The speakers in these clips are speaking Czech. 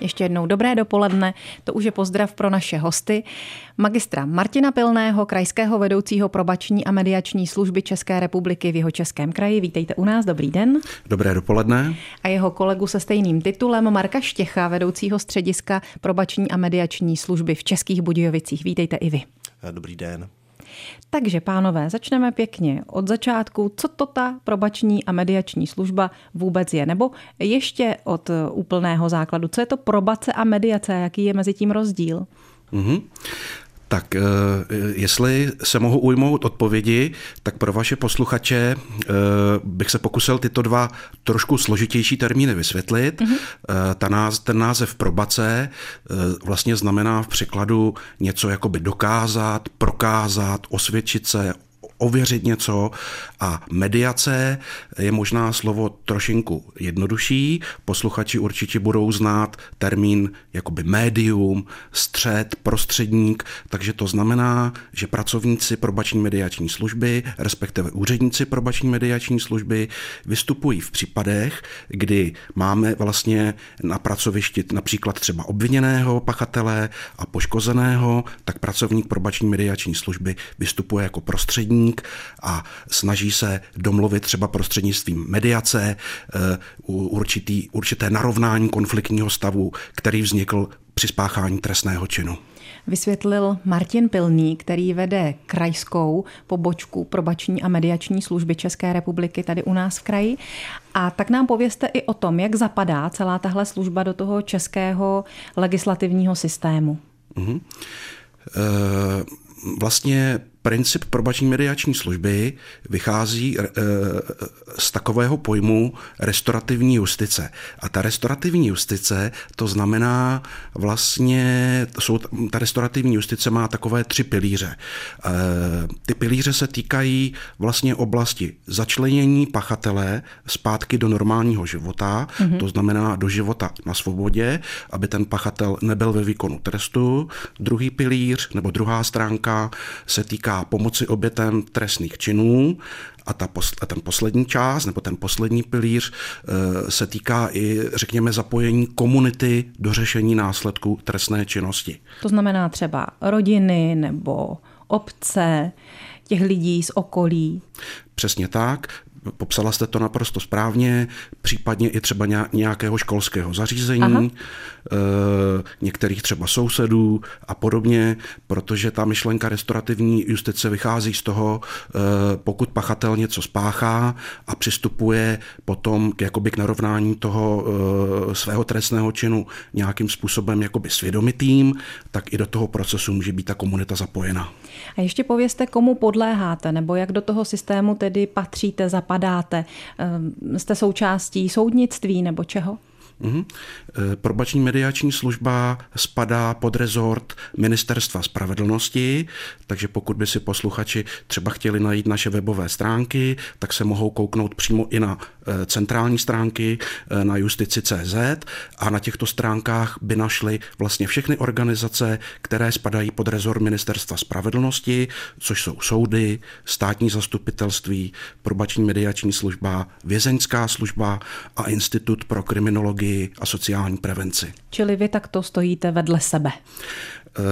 Ještě jednou dobré dopoledne, to už je pozdrav pro naše hosty. Magistra Martina Pilného, krajského vedoucího probační a mediační služby České republiky v jeho Českém kraji. Vítejte u nás, dobrý den. Dobré dopoledne. A jeho kolegu se stejným titulem Marka Štěcha, vedoucího střediska probační a mediační služby v Českých Budějovicích. Vítejte i vy. Dobrý den. Takže, pánové, začneme pěkně od začátku. Co to ta probační a mediační služba vůbec je? Nebo ještě od úplného základu, co je to probace a mediace? Jaký je mezi tím rozdíl? Mm-hmm. Tak eh, jestli se mohu ujmout odpovědi, tak pro vaše posluchače eh, bych se pokusil tyto dva trošku složitější termíny vysvětlit. Mm-hmm. Ta náz, ten název probace vlastně znamená v překladu něco jakoby dokázat, prokázat, osvědčit se, ověřit něco a mediace je možná slovo trošinku jednodušší. Posluchači určitě budou znát termín jakoby médium, střed, prostředník, takže to znamená, že pracovníci probační mediační služby, respektive úředníci probační mediační služby vystupují v případech, kdy máme vlastně na pracovišti například třeba obviněného pachatele a poškozeného, tak pracovník probační mediační služby vystupuje jako prostředník právník a snaží se domluvit třeba prostřednictvím mediace eh, určitý, určité narovnání konfliktního stavu, který vznikl při spáchání trestného činu. Vysvětlil Martin Pilný, který vede krajskou pobočku probační a mediační služby České republiky tady u nás v kraji. A tak nám pověste i o tom, jak zapadá celá tahle služba do toho českého legislativního systému. Mm-hmm. E, vlastně princip probační mediační služby vychází eh, z takového pojmu restaurativní justice. A ta restaurativní justice, to znamená vlastně, jsou, ta restaurativní justice má takové tři pilíře. Eh, ty pilíře se týkají vlastně oblasti začlenění pachatele zpátky do normálního života, mm-hmm. to znamená do života na svobodě, aby ten pachatel nebyl ve výkonu trestu. Druhý pilíř nebo druhá stránka se týká pomoci obětem trestných činů a, ta, a ten poslední část, nebo ten poslední pilíř eh, se týká i, řekněme, zapojení komunity do řešení následků trestné činnosti. To znamená třeba rodiny nebo obce, těch lidí z okolí. Přesně tak. Popsala jste to naprosto správně, případně i třeba nějakého školského zařízení, Aha. Eh, některých třeba sousedů a podobně, protože ta myšlenka restaurativní justice vychází z toho, eh, pokud pachatel něco spáchá a přistupuje potom k, jakoby k narovnání toho eh, svého trestného činu nějakým způsobem jakoby svědomitým, tak i do toho procesu může být ta komunita zapojena. A ještě povězte, komu podléháte, nebo jak do toho systému tedy patříte, zapadáte. Jste součástí soudnictví nebo čeho? Mm-hmm. Probační mediační služba spadá pod rezort Ministerstva spravedlnosti, takže pokud by si posluchači třeba chtěli najít naše webové stránky, tak se mohou kouknout přímo i na eh, centrální stránky eh, na justici.cz a na těchto stránkách by našli vlastně všechny organizace, které spadají pod rezort Ministerstva spravedlnosti, což jsou soudy, státní zastupitelství, probační mediační služba, vězeňská služba a Institut pro kriminologii psychologii a sociální prevenci. Čili vy takto stojíte vedle sebe? E,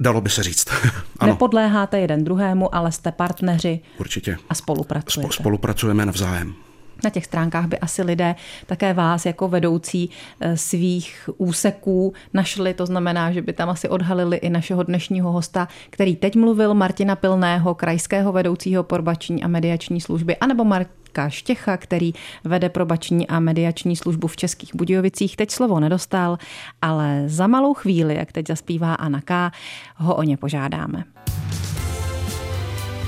dalo by se říct. ano. Nepodléháte jeden druhému, ale jste partneři Určitě. a spolupracujete. Spolupracujeme navzájem. Na těch stránkách by asi lidé také vás jako vedoucí eh, svých úseků našli. To znamená, že by tam asi odhalili i našeho dnešního hosta, který teď mluvil, Martina Pilného, krajského vedoucího porbační a mediační služby, anebo Mark Marka Štěcha, který vede probační a mediační službu v Českých Budějovicích. Teď slovo nedostal, ale za malou chvíli, jak teď zaspívá Anna K., ho o ně požádáme.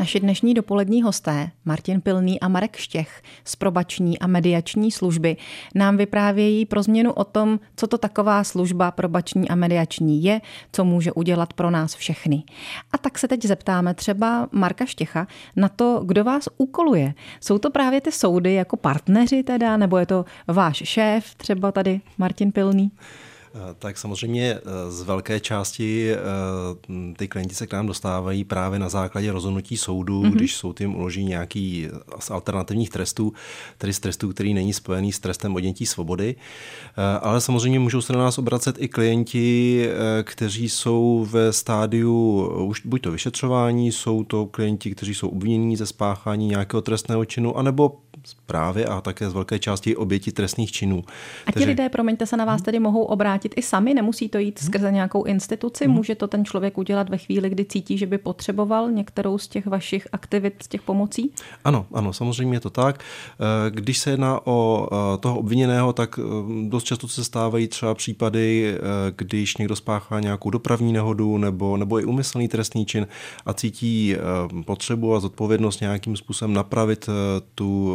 Naši dnešní dopolední hosté, Martin Pilný a Marek Štěch z probační a mediační služby, nám vyprávějí pro změnu o tom, co to taková služba probační a mediační je, co může udělat pro nás všechny. A tak se teď zeptáme třeba Marka Štěcha na to, kdo vás úkoluje. Jsou to právě ty soudy jako partneři teda, nebo je to váš šéf, třeba tady Martin Pilný? Tak samozřejmě z velké části ty klienti se k nám dostávají právě na základě rozhodnutí soudu, mm-hmm. když soud jim uloží nějaký z alternativních trestů, tedy z trestů, který není spojený s trestem odnětí svobody. Ale samozřejmě můžou se na nás obracet i klienti, kteří jsou ve stádiu už buď to vyšetřování, jsou to klienti, kteří jsou obvinění ze spáchání nějakého trestného činu, anebo právě a také z velké části oběti trestných činů. A ti Takže... lidé, promiňte se, na vás tedy mohou obrátit i sami, nemusí to jít skrze nějakou instituci, hmm. může to ten člověk udělat ve chvíli, kdy cítí, že by potřeboval některou z těch vašich aktivit, z těch pomocí? Ano, ano, samozřejmě je to tak. Eh, když se jedná o eh, toho obviněného, tak eh, dost často se stávají třeba případy, když někdo spáchá nějakou dopravní nehodu nebo, nebo i umyslný trestný čin a cítí potřebu a zodpovědnost nějakým způsobem napravit tu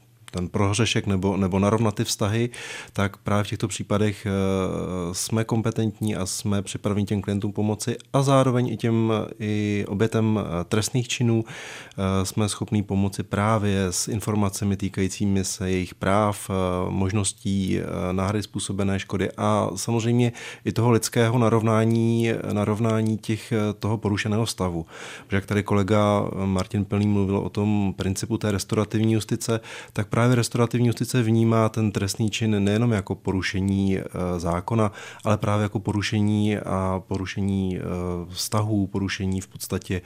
ten prohřešek nebo, nebo narovnat ty vztahy, tak právě v těchto případech eh, jsme kompetentní a jsme připraveni těm klientům pomoci a zároveň i těm i obětem eh, trestných činů eh, jsme schopní pomoci právě s informacemi týkajícími se jejich práv, možností náhrady způsobené škody a samozřejmě i toho lidského narovnání, narovnání těch, toho porušeného stavu. Protože jak tady kolega Martin Pilný mluvil o tom principu té restaurativní justice, tak právě právě restaurativní justice vnímá ten trestný čin nejenom jako porušení eh, zákona, ale právě jako porušení a porušení eh, vztahů, porušení v podstatě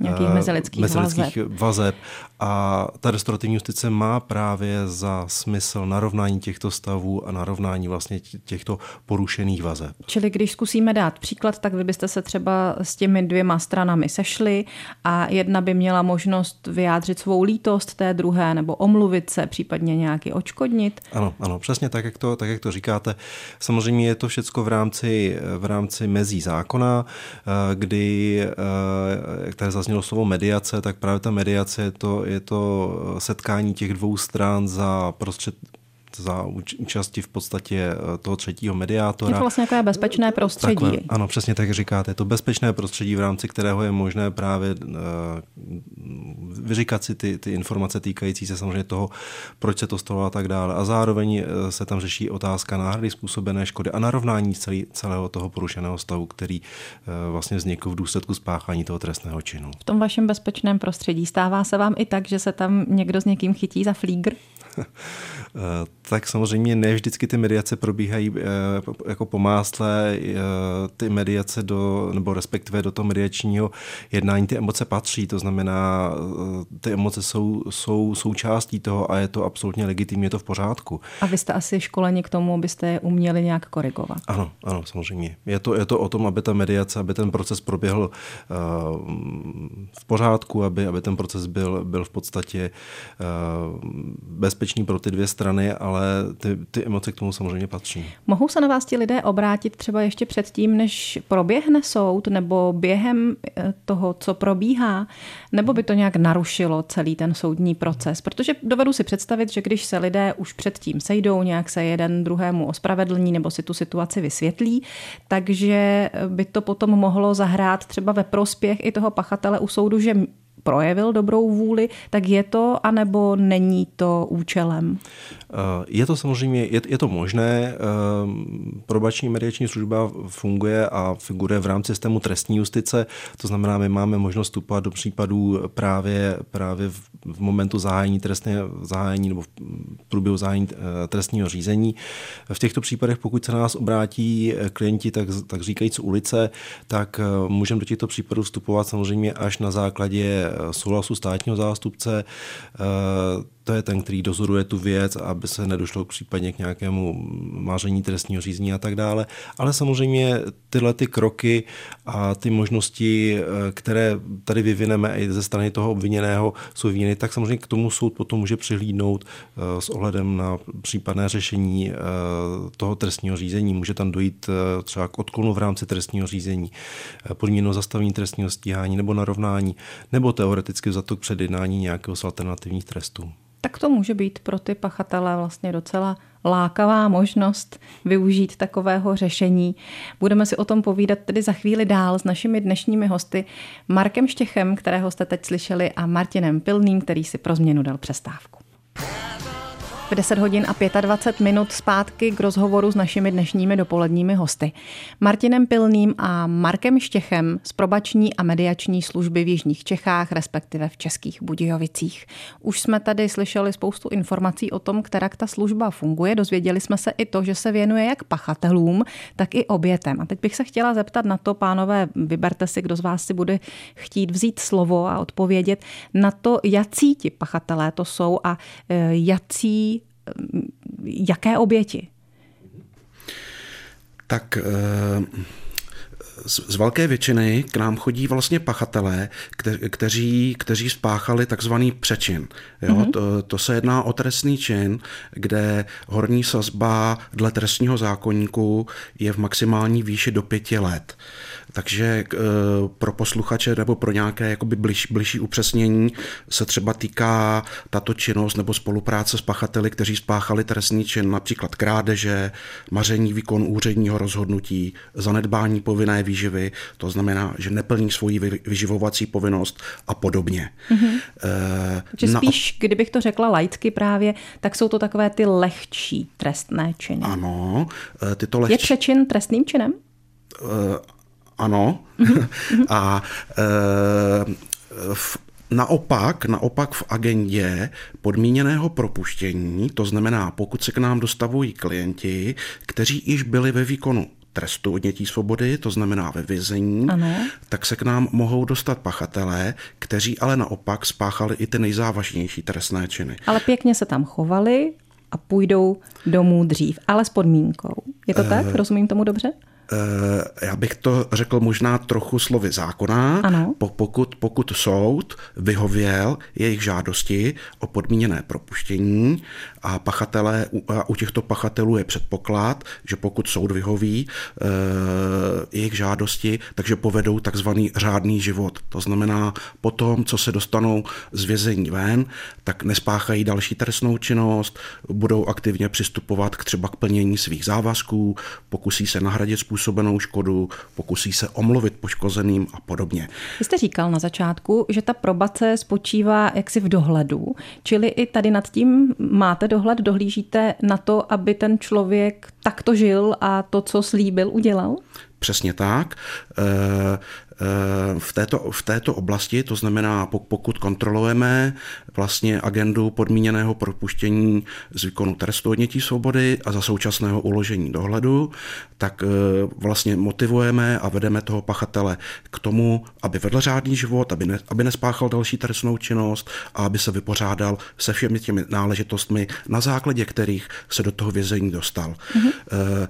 nějakých eh, mezilidských, mezilidských vazeb. vazeb. A ta restaurativní justice má právě za smysl narovnání těchto stavů a narovnání vlastně těchto porušených vazeb. Čili když zkusíme dát příklad, tak vy byste se třeba s těmi dvěma stranami sešli a jedna by měla možnost vyjádřit svou lítost té druhé nebo omluvit se, případně nějaký očkodnit. Ano, ano, přesně tak, jak to, tak, jak to říkáte. Samozřejmě je to všechno v rámci, v rámci mezí zákona, eh, kdy, jak tady zaznělo slovo mediace, tak právě ta mediace je to, je to setkání těch dvou stran za prostřed, za účasti v podstatě eh, toho třetího mediátora. Je to vlastně takové bezpečné prostředí. Takhle, ano, přesně tak říkáte. Je to bezpečné prostředí, v rámci kterého je možné právě uh, vyříkat si ty, ty informace týkající se samozřejmě toho, proč se to stalo a tak dále. A zároveň eh, se tam řeší otázka náhrady způsobené škody a narovnání celý, celého toho porušeného stavu, který vlastně vznikl v důsledku spáchání toho trestného činu. V tom vašem bezpečném prostředí stává se vám i tak, že se tam někdo s někým chytí za flígr? Eh, tak samozřejmě ne vždycky ty mediace probíhají eh, jako po másle. Eh, ty mediace do, nebo respektive do toho mediačního jednání ty emoce patří, to znamená, ty emoce jsou, jsou součástí toho a je to absolutně legitimní, je to v pořádku. A vy jste asi školeni k tomu, abyste je uměli nějak korigovat? Ano, ano, samozřejmě. Je to, je to o tom, aby ta mediace, aby ten proces proběhl v pořádku, aby, aby ten proces byl, byl v podstatě bezpečný pro ty dvě strany, ale ty, ty emoce k tomu samozřejmě patří. Mohou se na vás ti lidé obrátit třeba ještě předtím, než proběhne soud, nebo během eh, toho, co probíhá, nebo by to nějak narušilo celý ten soudní proces? Protože dovedu si představit, že když se lidé už předtím sejdou, nějak se jeden druhému ospravedlní nebo si tu situaci vysvětlí, takže by to potom mohlo zahrát třeba ve prospěch i toho pachatele u soudu, že projevil dobrou vůli, tak je to, anebo není to účelem? Eh, je to samozřejmě, je, je to možné. Eh, probační mediační služba funguje a figuruje v rámci systému trestní justice, to znamená, my máme možnost vstupovat do případů právě, právě v, v momentu zahájení trestné zahájení nebo v průběhu zahájení eh, trestního řízení. V těchto případech, pokud se na nás obrátí klienti, tak, tak říkajíc ulice, tak můžeme do těchto případů vstupovat samozřejmě až na základě souhlasu státního zástupce to je ten, který dozoruje tu věc, aby se nedošlo případně k nějakému máření trestního řízení a tak dále. Ale samozřejmě tyhle ty kroky a ty možnosti, eh, které tady vyvineme i ze strany toho obviněného, jsou vyviněny, tak samozřejmě k tomu soud potom může přihlídnout eh, s ohledem na případné řešení eh, toho trestního řízení. Může tam dojít třeba k odklonu v rámci trestního řízení, podmíněno zastavení trestního stíhání nebo narovnání, nebo teoreticky za to k předjednání nějakého z alternativních trestů tak to může být pro ty pachatele vlastně docela lákavá možnost využít takového řešení. Budeme si o tom povídat tedy za chvíli dál s našimi dnešními hosty Markem Štěchem, kterého jste teď slyšeli, a Martinem Pilným, který si pro změnu dal přestávku. V 10 hodin a 25 minut zpátky k rozhovoru s našimi dnešními dopoledními hosty. Martinem Pilným a Markem Štěchem z probační a mediační služby v Jižních Čechách, respektive v Českých Budějovicích. Už jsme tady slyšeli spoustu informací o tom, která ta služba funguje. Dozvěděli jsme se i to, že se věnuje jak pachatelům, tak i obětem. A teď bych se chtěla zeptat na to, pánové, vyberte si, kdo z vás si bude chtít vzít slovo a odpovědět na to, jací ti pachatelé to jsou a e, jací, jaké oběti? Tak e, z, velké většiny k nám chodí vlastně pachatelé, kte, kteří, kteří spáchali takzvaný přečin. Jo? Mm-hmm. To, to se jedná o trestný čin, kde horní sazba dle trestního zákonníku je v maximální výši do pěti let. Takže eh, pro posluchače nebo pro nějaké jakoby bliž, bližší upřesnění se třeba týká tato činnost nebo spolupráce s pachateli, kteří spáchali trestný čin, například krádeže, maření výkon úředního rozhodnutí, zanedbání povinné výživy, to znamená, že neplní svoji vyživovací povinnost a podobně. Mm-hmm. E, na... spíš, kdybych to řekla laicky právě, tak jsou to takové ty lehčí trestné činy. Ano, tyto lehčí... Je přečin trestným činem? ano. a e, v, Naopak, naopak v agendě podmíněného propuštění, to znamená, pokud se k nám dostavují klienti, kteří již byli ve výkonu trestu odnětí svobody, to znamená ve vězení, ano. tak se k nám mohou dostat pachatelé, kteří ale naopak spáchali i ty nejzávažnější trestné činy. Ale pěkně se tam chovali a půjdou domů dřív, ale s podmínkou. Je to tak? Rozumím tomu dobře? Eh, já bych to řekl možná trochu slovy zákona, ano. pokud, pokud soud vyhověl jejich žádosti o podmíněné propuštění a pachatelé, a u těchto pachatelů je předpoklad, že pokud soud vyhoví e, jejich žádosti, takže povedou takzvaný řádný život. To znamená, po tom, co se dostanou z vězení ven, tak nespáchají další trestnou činnost, budou aktivně přistupovat k třeba k plnění svých závazků, pokusí se nahradit způsobenou škodu, pokusí se omluvit poškozeným a podobně. Vy jste říkal na začátku, že ta probace spočívá jaksi v dohledu, čili i tady nad tím máte dohled, dohlížíte na to, aby ten člověk takto žil a to, co slíbil, udělal? Přesně tak. Eh, eh, v této, v této oblasti, to znamená, pokud kontrolujeme vlastně agendu podmíněného propuštění z výkonu trestu odnětí svobody a za současného uložení dohledu, tak eh, vlastně motivujeme a vedeme toho pachatele k tomu, aby vedl řádný život, aby, ne, aby nespáchal další trestnou činnost a aby se vypořádal se všemi těmi náležitostmi, na základě kterých se do toho vězení dostal. Mm-hmm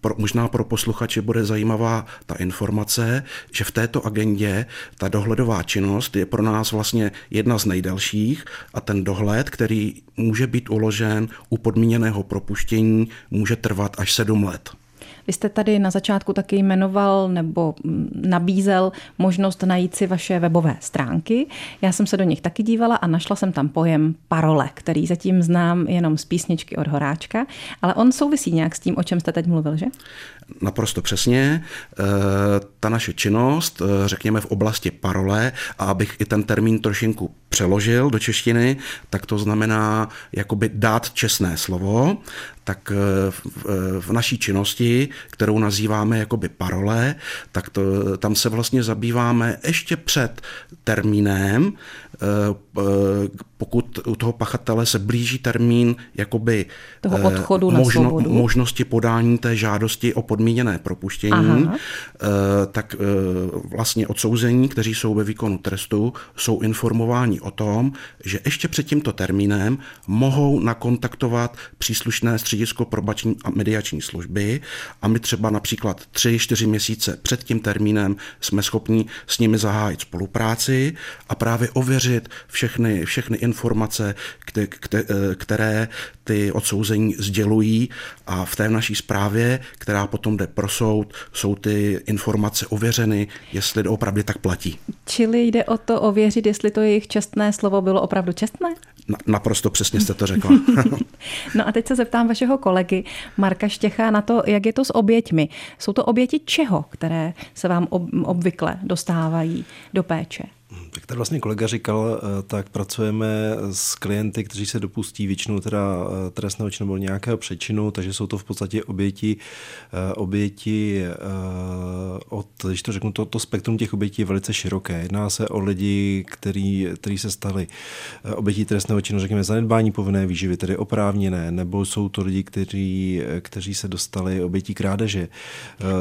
pro, možná pro posluchače bude zajímavá ta informace, že v této agendě ta dohledová činnost je pro nás vlastně jedna z nejdelších a ten dohled, který může být uložen u podmíněného propuštění, může trvat až sedm let. Vy jste tady na začátku taky jmenoval nebo nabízel možnost najít si vaše webové stránky. Já jsem se do nich taky dívala a našla jsem tam pojem parole, který zatím znám jenom z písničky od Horáčka, ale on souvisí nějak s tím, o čem jste teď mluvil, že? Naprosto přesně. E, ta naše činnost, e, řekněme v oblasti parole, a abych i ten termín trošinku přeložil do češtiny, tak to znamená jakoby dát čestné slovo, tak eh, v naší činnosti, kterou nazýváme jakoby parole, tak to, tam se vlastně zabýváme ještě před termínem, eh, pokud u toho pachatele se blíží termín jakoby toho eh, odchodu možno, na svobodu. možnosti podání té žádosti o podmíněné propuštění, Aha. tak vlastně odsouzení, kteří jsou ve výkonu trestu, jsou informováni o tom, že ještě před tímto termínem mohou nakontaktovat příslušné středisko probační a mediační služby a my třeba například 3-4 měsíce před tím termínem jsme schopni s nimi zahájit spolupráci a právě ověřit všechny, všechny informace, které ty odsouzení sdělují a v té naší zprávě, která potom jde pro soud, jsou ty informace ověřeny, jestli opravdu tak platí. Čili jde o to ověřit, jestli to jejich čestné slovo bylo opravdu čestné? Na, naprosto přesně jste to řekla. no a teď se zeptám vašeho kolegy Marka Štěcha na to, jak je to s oběťmi. Jsou to oběti čeho, které se vám ob, obvykle dostávají do péče? Jak tady vlastně kolega říkal, eh, tak pracujeme s klienty, kteří se dopustí většinou teda eh, trestného činu nebo nějakého přečinu, takže jsou to v podstatě oběti, eh, oběti od, když to řeknu, to, to spektrum těch obětí je velice široké. Jedná se o lidi, který, který se stali obětí trestného činu, řekněme, zanedbání povinné výživy, tedy oprávněné, nebo jsou to lidi, kteří, kteří se dostali obětí krádeže.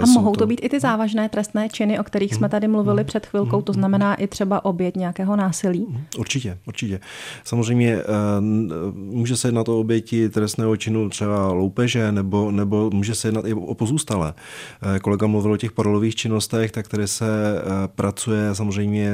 A jsou mohou to... to být i ty závažné trestné činy, o kterých jsme tady mluvili před chvilkou, to znamená i třeba oběť nějakého násilí? Určitě, určitě. Samozřejmě eh, může se jednat o oběti trestného činu třeba loupeže, nebo, nebo může se jednat i o pozůstalé. Eh, kolega mluvil o těch parolových činnostech, tak které se eh, pracuje samozřejmě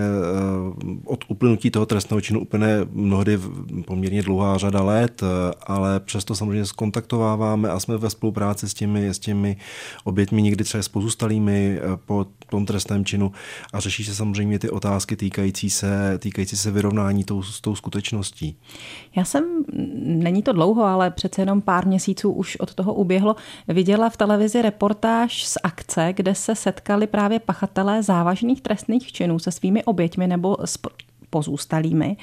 od uplynutí toho trestného činu úplně mnohdy poměrně dlouhá řada let, ale přesto samozřejmě skontaktováváme a jsme ve spolupráci s těmi, s těmi obětmi, někdy třeba s pozůstalými po tom trestném činu a řeší se samozřejmě ty otázky týkající se, týkající se vyrovnání tou, s tou skutečností. Já jsem, není to dlouho, ale přece jenom pár měsíců už od toho uběhlo, viděla v televizi reportáž z akce, kde se setkali právě pachatelé závažných trestných činů se svými oběťmi nebo s pozůstalými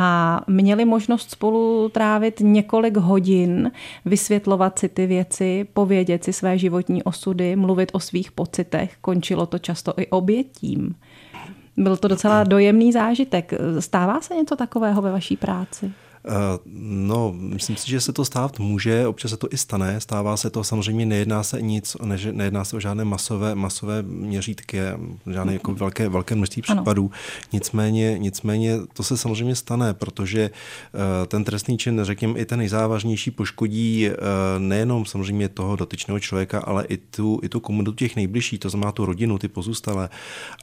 a měli možnost spolu trávit několik hodin, vysvětlovat si ty věci, povědět si své životní osudy, mluvit o svých pocitech. Končilo to často i obětím. Byl to docela dojemný zážitek. Stává se něco takového ve vaší práci? Eh, no, myslím si, že se to stát může, občas se to i stane, stává se to, samozřejmě nejedná se nic, ne, nejedná se o žádné masové, masové měřítky, žádné jako velké, velké množství případů, nicméně, nicméně to se samozřejmě stane, protože eh, ten trestný čin, řekněme, i ten nejzávažnější poškodí eh, nejenom samozřejmě toho dotyčného člověka, ale i tu, i tu komunitu těch nejbližších, to znamená tu rodinu, ty pozůstalé.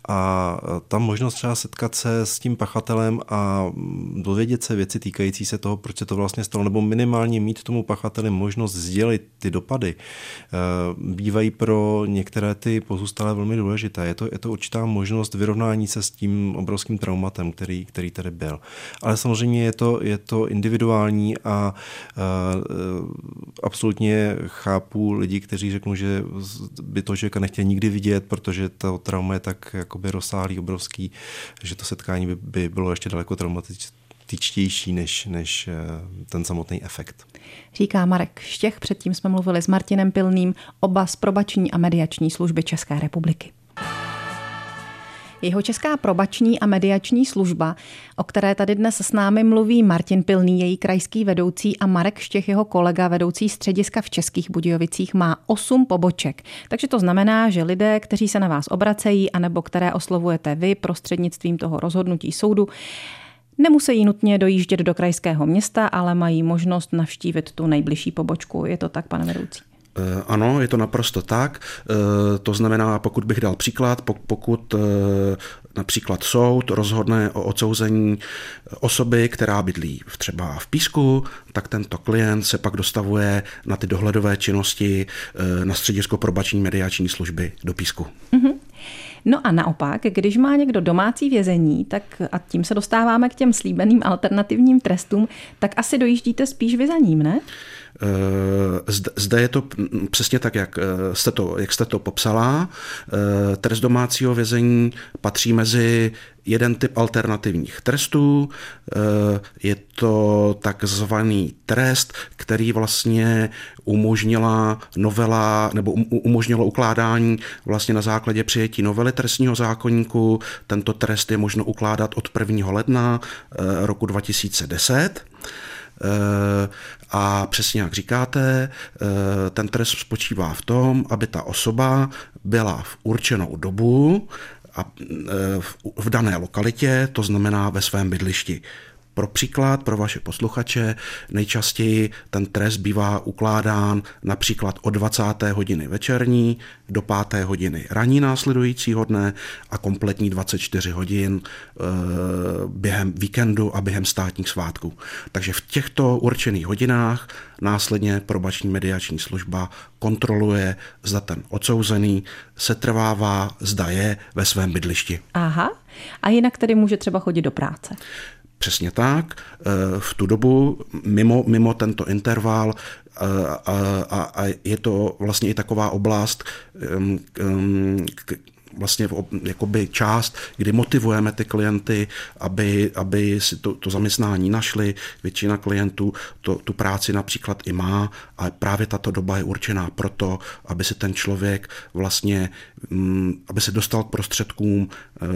A tam možnost třeba setkat se s tím pachatelem a dovědět se věci týkající se toho, proč se to vlastně stalo, nebo minimálně mít tomu pachateli možnost sdělit ty dopady, eh, bývají pro některé ty pozůstalé velmi důležité. Je to, je to určitá možnost vyrovnání se s tím obrovským traumatem, který, který tady byl. Ale samozřejmě je to, je to individuální a uh, absolutně chápu lidi, kteří řeknou, že by to člověka nechtěli nikdy vidět, protože to trauma je tak jakoby rozsáhlý, obrovský, že to setkání by, by bylo ještě daleko traumatičtější tyčtější než, než eh, ten samotný efekt. Říká Marek Štěch, předtím jsme mluvili s Martinem Pilným, oba z probační a mediační služby České republiky. Jeho česká probační a mediační služba, o které tady dnes s námi mluví Martin Pilný, její krajský vedoucí a Marek Štěch, jeho kolega, vedoucí střediska v Českých Budějovicích, má osm poboček. Takže to znamená, že lidé, kteří se na vás obracejí, anebo které oslovujete vy prostřednictvím toho rozhodnutí soudu, Nemusí nutně dojíždět do krajského města, ale mají možnost navštívit tu nejbližší pobočku. Je to tak, pane vedoucí? Eh, ano, je to naprosto tak. Eh, to znamená, pokud bych dal příklad, pokud eh, například soud rozhodne o odsouzení osoby, která bydlí třeba v Písku, tak tento klient se pak dostavuje na ty dohledové činnosti na středisko probační mediační služby do Písku. Mm-hmm. No a naopak, když má někdo domácí vězení, tak a tím se dostáváme k těm slíbeným alternativním trestům, tak asi dojíždíte spíš vy za ním, ne? Eh, zde je to přesně tak, jak eh, jste to, jak jste to popsala. Eh, trest domácího vězení patří mezi jeden typ alternativních trestů. Je to takzvaný trest, který vlastně umožnila novela nebo um, umožnilo ukládání vlastně na základě přijetí novely trestního zákonníku. Tento trest je možno ukládat od 1. ledna roku 2010. A přesně jak říkáte, eh, ten trest spočívá v tom, aby ta osoba byla v určenou dobu a eh, v dané lokalitě, to znamená ve svém bydlišti. Pro příklad, pro vaše posluchače, nejčastěji ten trest bývá ukládán například od 20. hodiny večerní do 5. hodiny ranní následujícího dne a kompletní 24 hodin e, během víkendu a během státních svátků. Takže v těchto určených hodinách následně probační mediační služba kontroluje, zda ten odsouzený se trvává, zda je ve svém bydlišti. Aha. A jinak tedy může třeba chodit do práce. Přesně tak. Eh, v tu dobu, mimo, mimo tento interval, eh, a, a, a je to vlastně i taková oblast, vlastně jakoby část, kdy motivujeme ty klienty, aby, aby si to, to zaměstnání našli. Většina klientů to, tu práci například i má a právě tato doba je určená proto, aby si ten člověk vlastně, mm, aby se dostal k prostředkům e,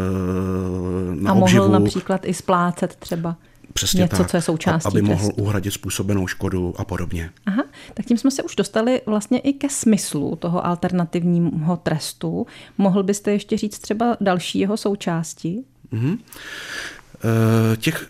na A mohl obživu. například i splácet třeba. Přesně něco, tak, co je součástí aby mohl trestu. uhradit způsobenou škodu a podobně. Aha, tak tím jsme se už dostali vlastně i ke smyslu toho alternativního trestu. Mohl byste ještě říct třeba další jeho součásti? Mm-hmm. E, těch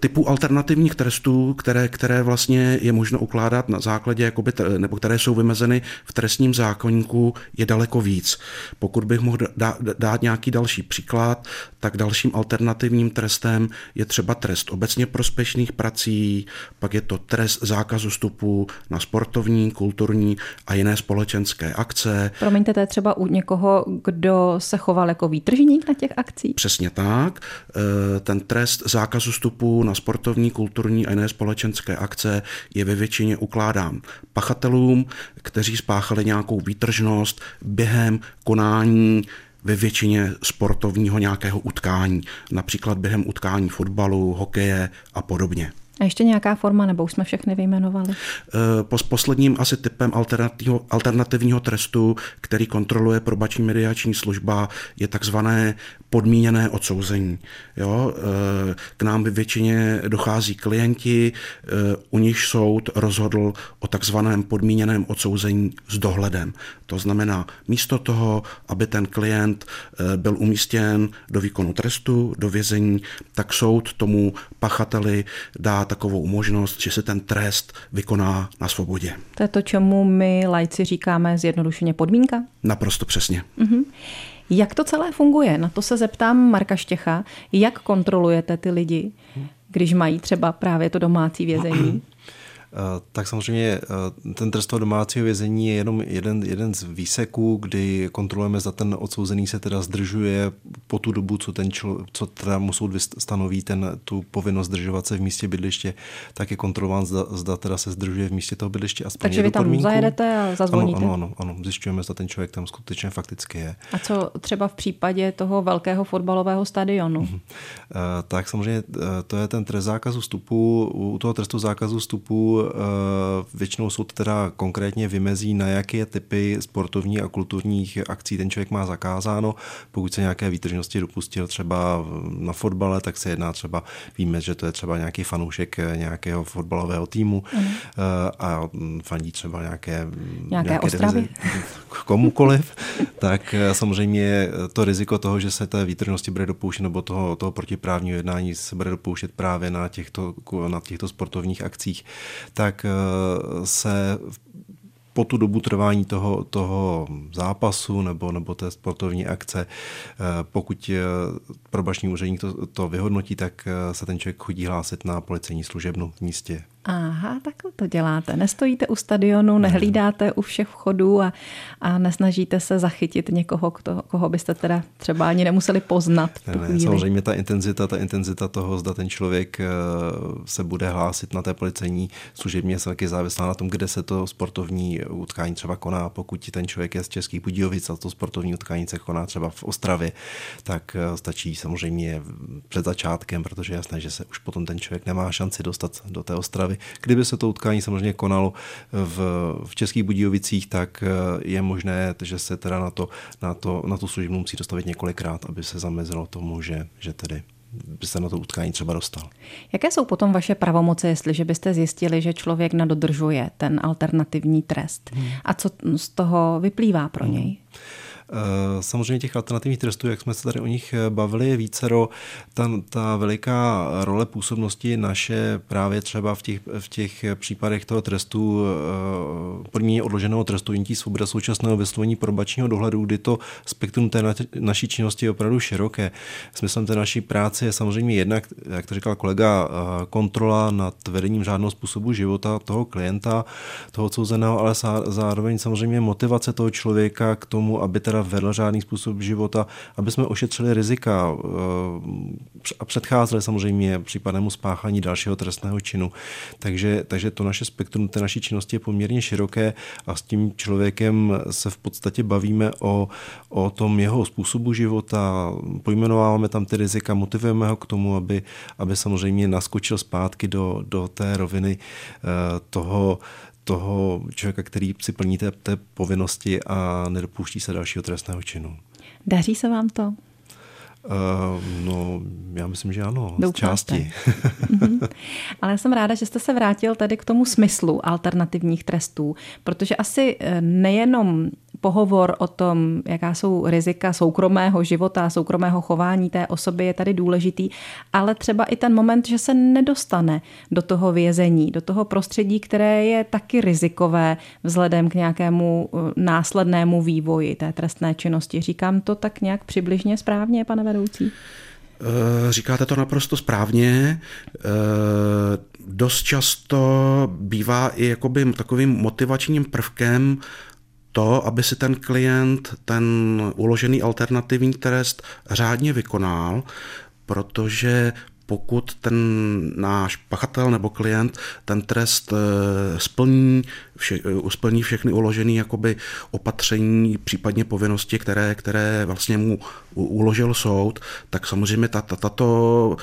typů alternativních trestů, které, které vlastně je možno ukládat na základě, jakoby, nebo které jsou vymezeny v trestním zákonníku, je daleko víc. Pokud bych mohl dát, dát nějaký další příklad, tak dalším alternativním trestem je třeba trest obecně prospěšných prací, pak je to trest zákazu vstupu na sportovní, kulturní a jiné společenské akce. Promiňte, to je třeba u někoho, kdo se choval jako výtržník na těch akcích? Přesně tak. Eh, ten trest zákazu zákazu vstupu na sportovní, kulturní a jiné společenské akce je ve většině ukládán pachatelům, kteří spáchali nějakou výtržnost během konání ve většině sportovního nějakého utkání, například během utkání fotbalu, hokeje a podobně. A ještě nějaká forma, nebo už jsme všechny vyjmenovali? Eh, s posledním asi typem alternativního, alternativního trestu, který kontroluje probační mediační služba, je takzvané podmíněné odsouzení. Jo? Eh, k nám by většině dochází klienti, eh, u nich soud rozhodl o takzvaném podmíněném odsouzení s dohledem. To znamená, místo toho, aby ten klient byl umístěn do výkonu trestu, do vězení, tak soud tomu pachateli dá takovou možnost, že se ten trest vykoná na svobodě. To je to, čemu my lajci říkáme zjednodušeně podmínka? Naprosto přesně. Uh-huh. Jak to celé funguje? Na to se zeptám Marka Štěcha. Jak kontrolujete ty lidi, když mají třeba právě to domácí vězení? Eh, tak samozřejmě eh, ten trest toho domácího vězení je jenom jeden, jeden z výseků, kdy kontrolujeme, zda ten odsouzený se teda zdržuje po tu dobu, co, ten člo, co teda mu soud stanoví ten, tu povinnost zdržovat se v místě bydliště, tak je kontrolován, zda, zda teda se zdržuje v místě toho bydliště a Takže vy tam podmínku. zajedete a zazvoníte? Ano, ano, ano, ano, zjišťujeme, zda ten člověk tam skutečně fakticky je. A co třeba v případě toho velkého fotbalového stadionu? Uh, tak samozřejmě to je ten trest zákazu vstupu. U toho trestu zákazu vstupu Eh, většinou soud teda konkrétně vymezí, na jaké typy sportovních a kulturních akcí ten člověk má zakázáno. Pokud se nějaké výtržnosti dopustil třeba na fotbale, tak se jedná třeba, víme, že to je třeba nějaký fanoušek nějakého fotbalového týmu mm. a fandí třeba nějaké, nějaké, nějaké ostravy. komukoliv, tak eh, samozřejmě to riziko toho, že se té výtržnosti bude dopouštět nebo toho, toho protiprávního jednání se bude dopouštět právě na těchto, na těchto sportovních akcích, tak eh, se po tu dobu trvání toho, toho zápasu nebo, nebo té sportovní akce, eh, pokud eh, probační úředník to, to vyhodnotí, tak se ten člověk chodí hlásit na policejní služebnu v místě. Aha, takhle to děláte. Nestojíte u stadionu, nehlídáte u všech vchodů a, a nesnažíte se zachytit někoho, kdo, koho byste teda třeba ani nemuseli poznat. Ne, ne, samozřejmě ta intenzita, ta intenzita toho, zda ten člověk eh, se bude hlásit na té policejní služebně, se taky závislá na tom, kde se to sportovní utkání třeba koná. Pokud ten člověk je z Českých Budějovic a to sportovní utkání se koná třeba v Ostravě, tak eh, stačí samozřejmě před začátkem, protože je jasné, že se už potom ten člověk nemá šanci dostat do té Ostravy Kdyby se to utkání samozřejmě konalo v, v Českých Budějovicích, tak eh, je možné, že se teda na, to, na, to, na tu službu musí dostavit několikrát, aby se zamezilo tomu, že, že tedy by se na to utkání třeba dostal. Jaké jsou potom vaše pravomoce, jestliže byste zjistili, že člověk nadodržuje ten alternativní trest? Hmm. A co z toho vyplývá pro hmm. něj? Samozřejmě těch alternativních trestů, jak jsme se tady o nich eh, bavili, je vícero. Ta, ta veliká role působnosti naše právě třeba v těch, v těch případech toho trestu, eh, podmíně odloženého trestu jinití svoboda současného vyslovení probačního dohledu, kdy to spektrum té naší činnosti je opravdu široké. Smyslem té naší práce je samozřejmě jednak, jak to říkal kolega, kontrola nad vedením žádného způsobu života toho klienta, toho odsouzeného, ale zároveň samozřejmě motivace toho člověka k tomu, aby teda teda vedl řádný způsob života, aby jsme ošetřili rizika a předcházeli samozřejmě případnému spáchání dalšího trestného činu. Takže, takže to naše spektrum té naší činnosti je poměrně široké a s tím člověkem se v podstatě bavíme o, o tom jeho způsobu života, pojmenováváme tam ty rizika, motivujeme ho k tomu, aby, aby samozřejmě naskočil zpátky do, do té roviny eh, toho, toho člověka, který si plní té, té povinnosti a nedopouští se dalšího trestného činu. Daří se vám to? Uh, no, já myslím, že ano, z části. Mhm. Ale já jsem ráda, že jste se vrátil tady k tomu smyslu alternativních trestů, protože asi eh, nejenom pohovor o tom, jaká jsou rizika soukromého života, soukromého chování té osoby je tady důležitý, ale třeba i ten moment, že se nedostane do toho vězení, do toho prostředí, které je taky rizikové vzhledem k nějakému uh, následnému vývoji té trestné činnosti. Říkám to tak nějak přibližně správně, pane vedoucí? Eh, říkáte to naprosto správně. Eh, dost často bývá i jakoby takovým motivačním prvkem to, aby si ten klient ten uložený alternativní trest řádně vykonal, protože pokud ten náš pachatel nebo klient ten trest eh, splní, vše, eh, splní všechny uložené jakoby opatření, případně povinnosti, které, které vlastně mu uložil soud, tak samozřejmě tato, tato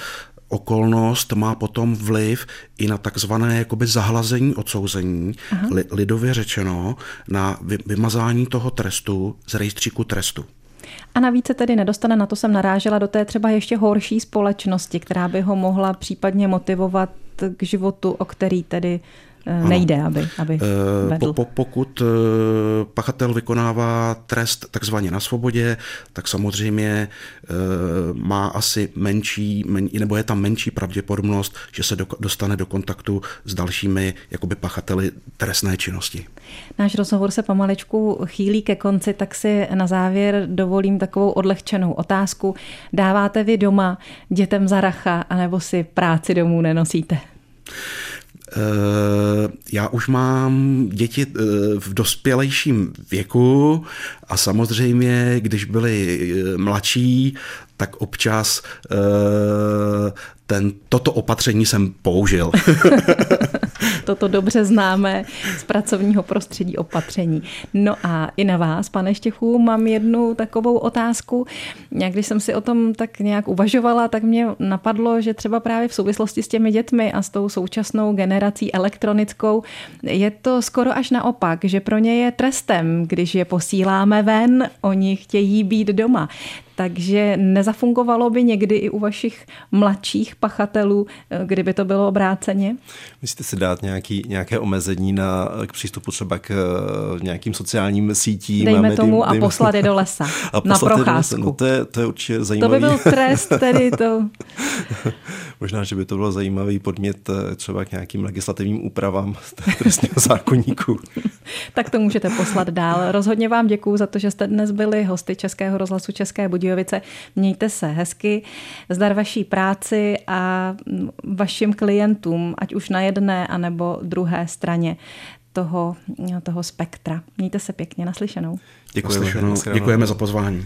okolnost má potom vliv i na takzvané jakoby zahlazení odsouzení, li, lidově řečeno, na vy, vymazání toho trestu z rejstříku trestu. A navíc se tedy nedostane, na to jsem narážela, do té třeba ještě horší společnosti, která by ho mohla případně motivovat k životu, o který tedy ano. nejde, aby, aby eh, vedl. Po, pokud eh, pachatel vykonává trest takzvaně na svobodě, tak samozřejmě eh, má asi menší, nebo je tam menší pravděpodobnost, že se dostane do kontaktu s dalšími jakoby pachateli trestné činnosti. Náš rozhovor se pomaličku chýlí ke konci, tak si na závěr dovolím takovou odlehčenou otázku. Dáváte vy doma dětem za racha, anebo si práci domů nenosíte? Eh, já už mám děti eh, v dospělejším věku a samozřejmě, když byli eh, mladší, tak občas ten, toto opatření jsem použil. toto dobře známe z pracovního prostředí opatření. No a i na vás, pane Štěchu, mám jednu takovou otázku. Jak když jsem si o tom tak nějak uvažovala, tak mě napadlo, že třeba právě v souvislosti s těmi dětmi a s tou současnou generací elektronickou je to skoro až naopak, že pro ně je trestem, když je posíláme ven, oni chtějí být doma. Takže nezafungovalo by někdy i u vašich mladších pachatelů, eh, kdyby to bylo obráceně? Myslíte si dát nějaký, nějaké omezení na, k přístupu třeba k eh, nějakým sociálním sítím? Dejme a tomu dejme, a poslat je do lesa a na procházku. No to, je, to je určitě zajímavé. To by byl trest tedy to. Možná, že by to bylo zajímavý podmět eh, třeba k nějakým legislativním úpravám trestního zákonníku. tak to můžete poslat dál. Rozhodně vám děkuji za to, že jste dnes byli hosty Českého rozhlasu České Budějovice. Mějte se hezky, zdar vaší práci a vašim klientům, ať už na jedné anebo druhé straně toho, toho spektra. Mějte se pěkně, naslyšenou. Děkujeme, naslyšenou. Děkujeme za pozvání.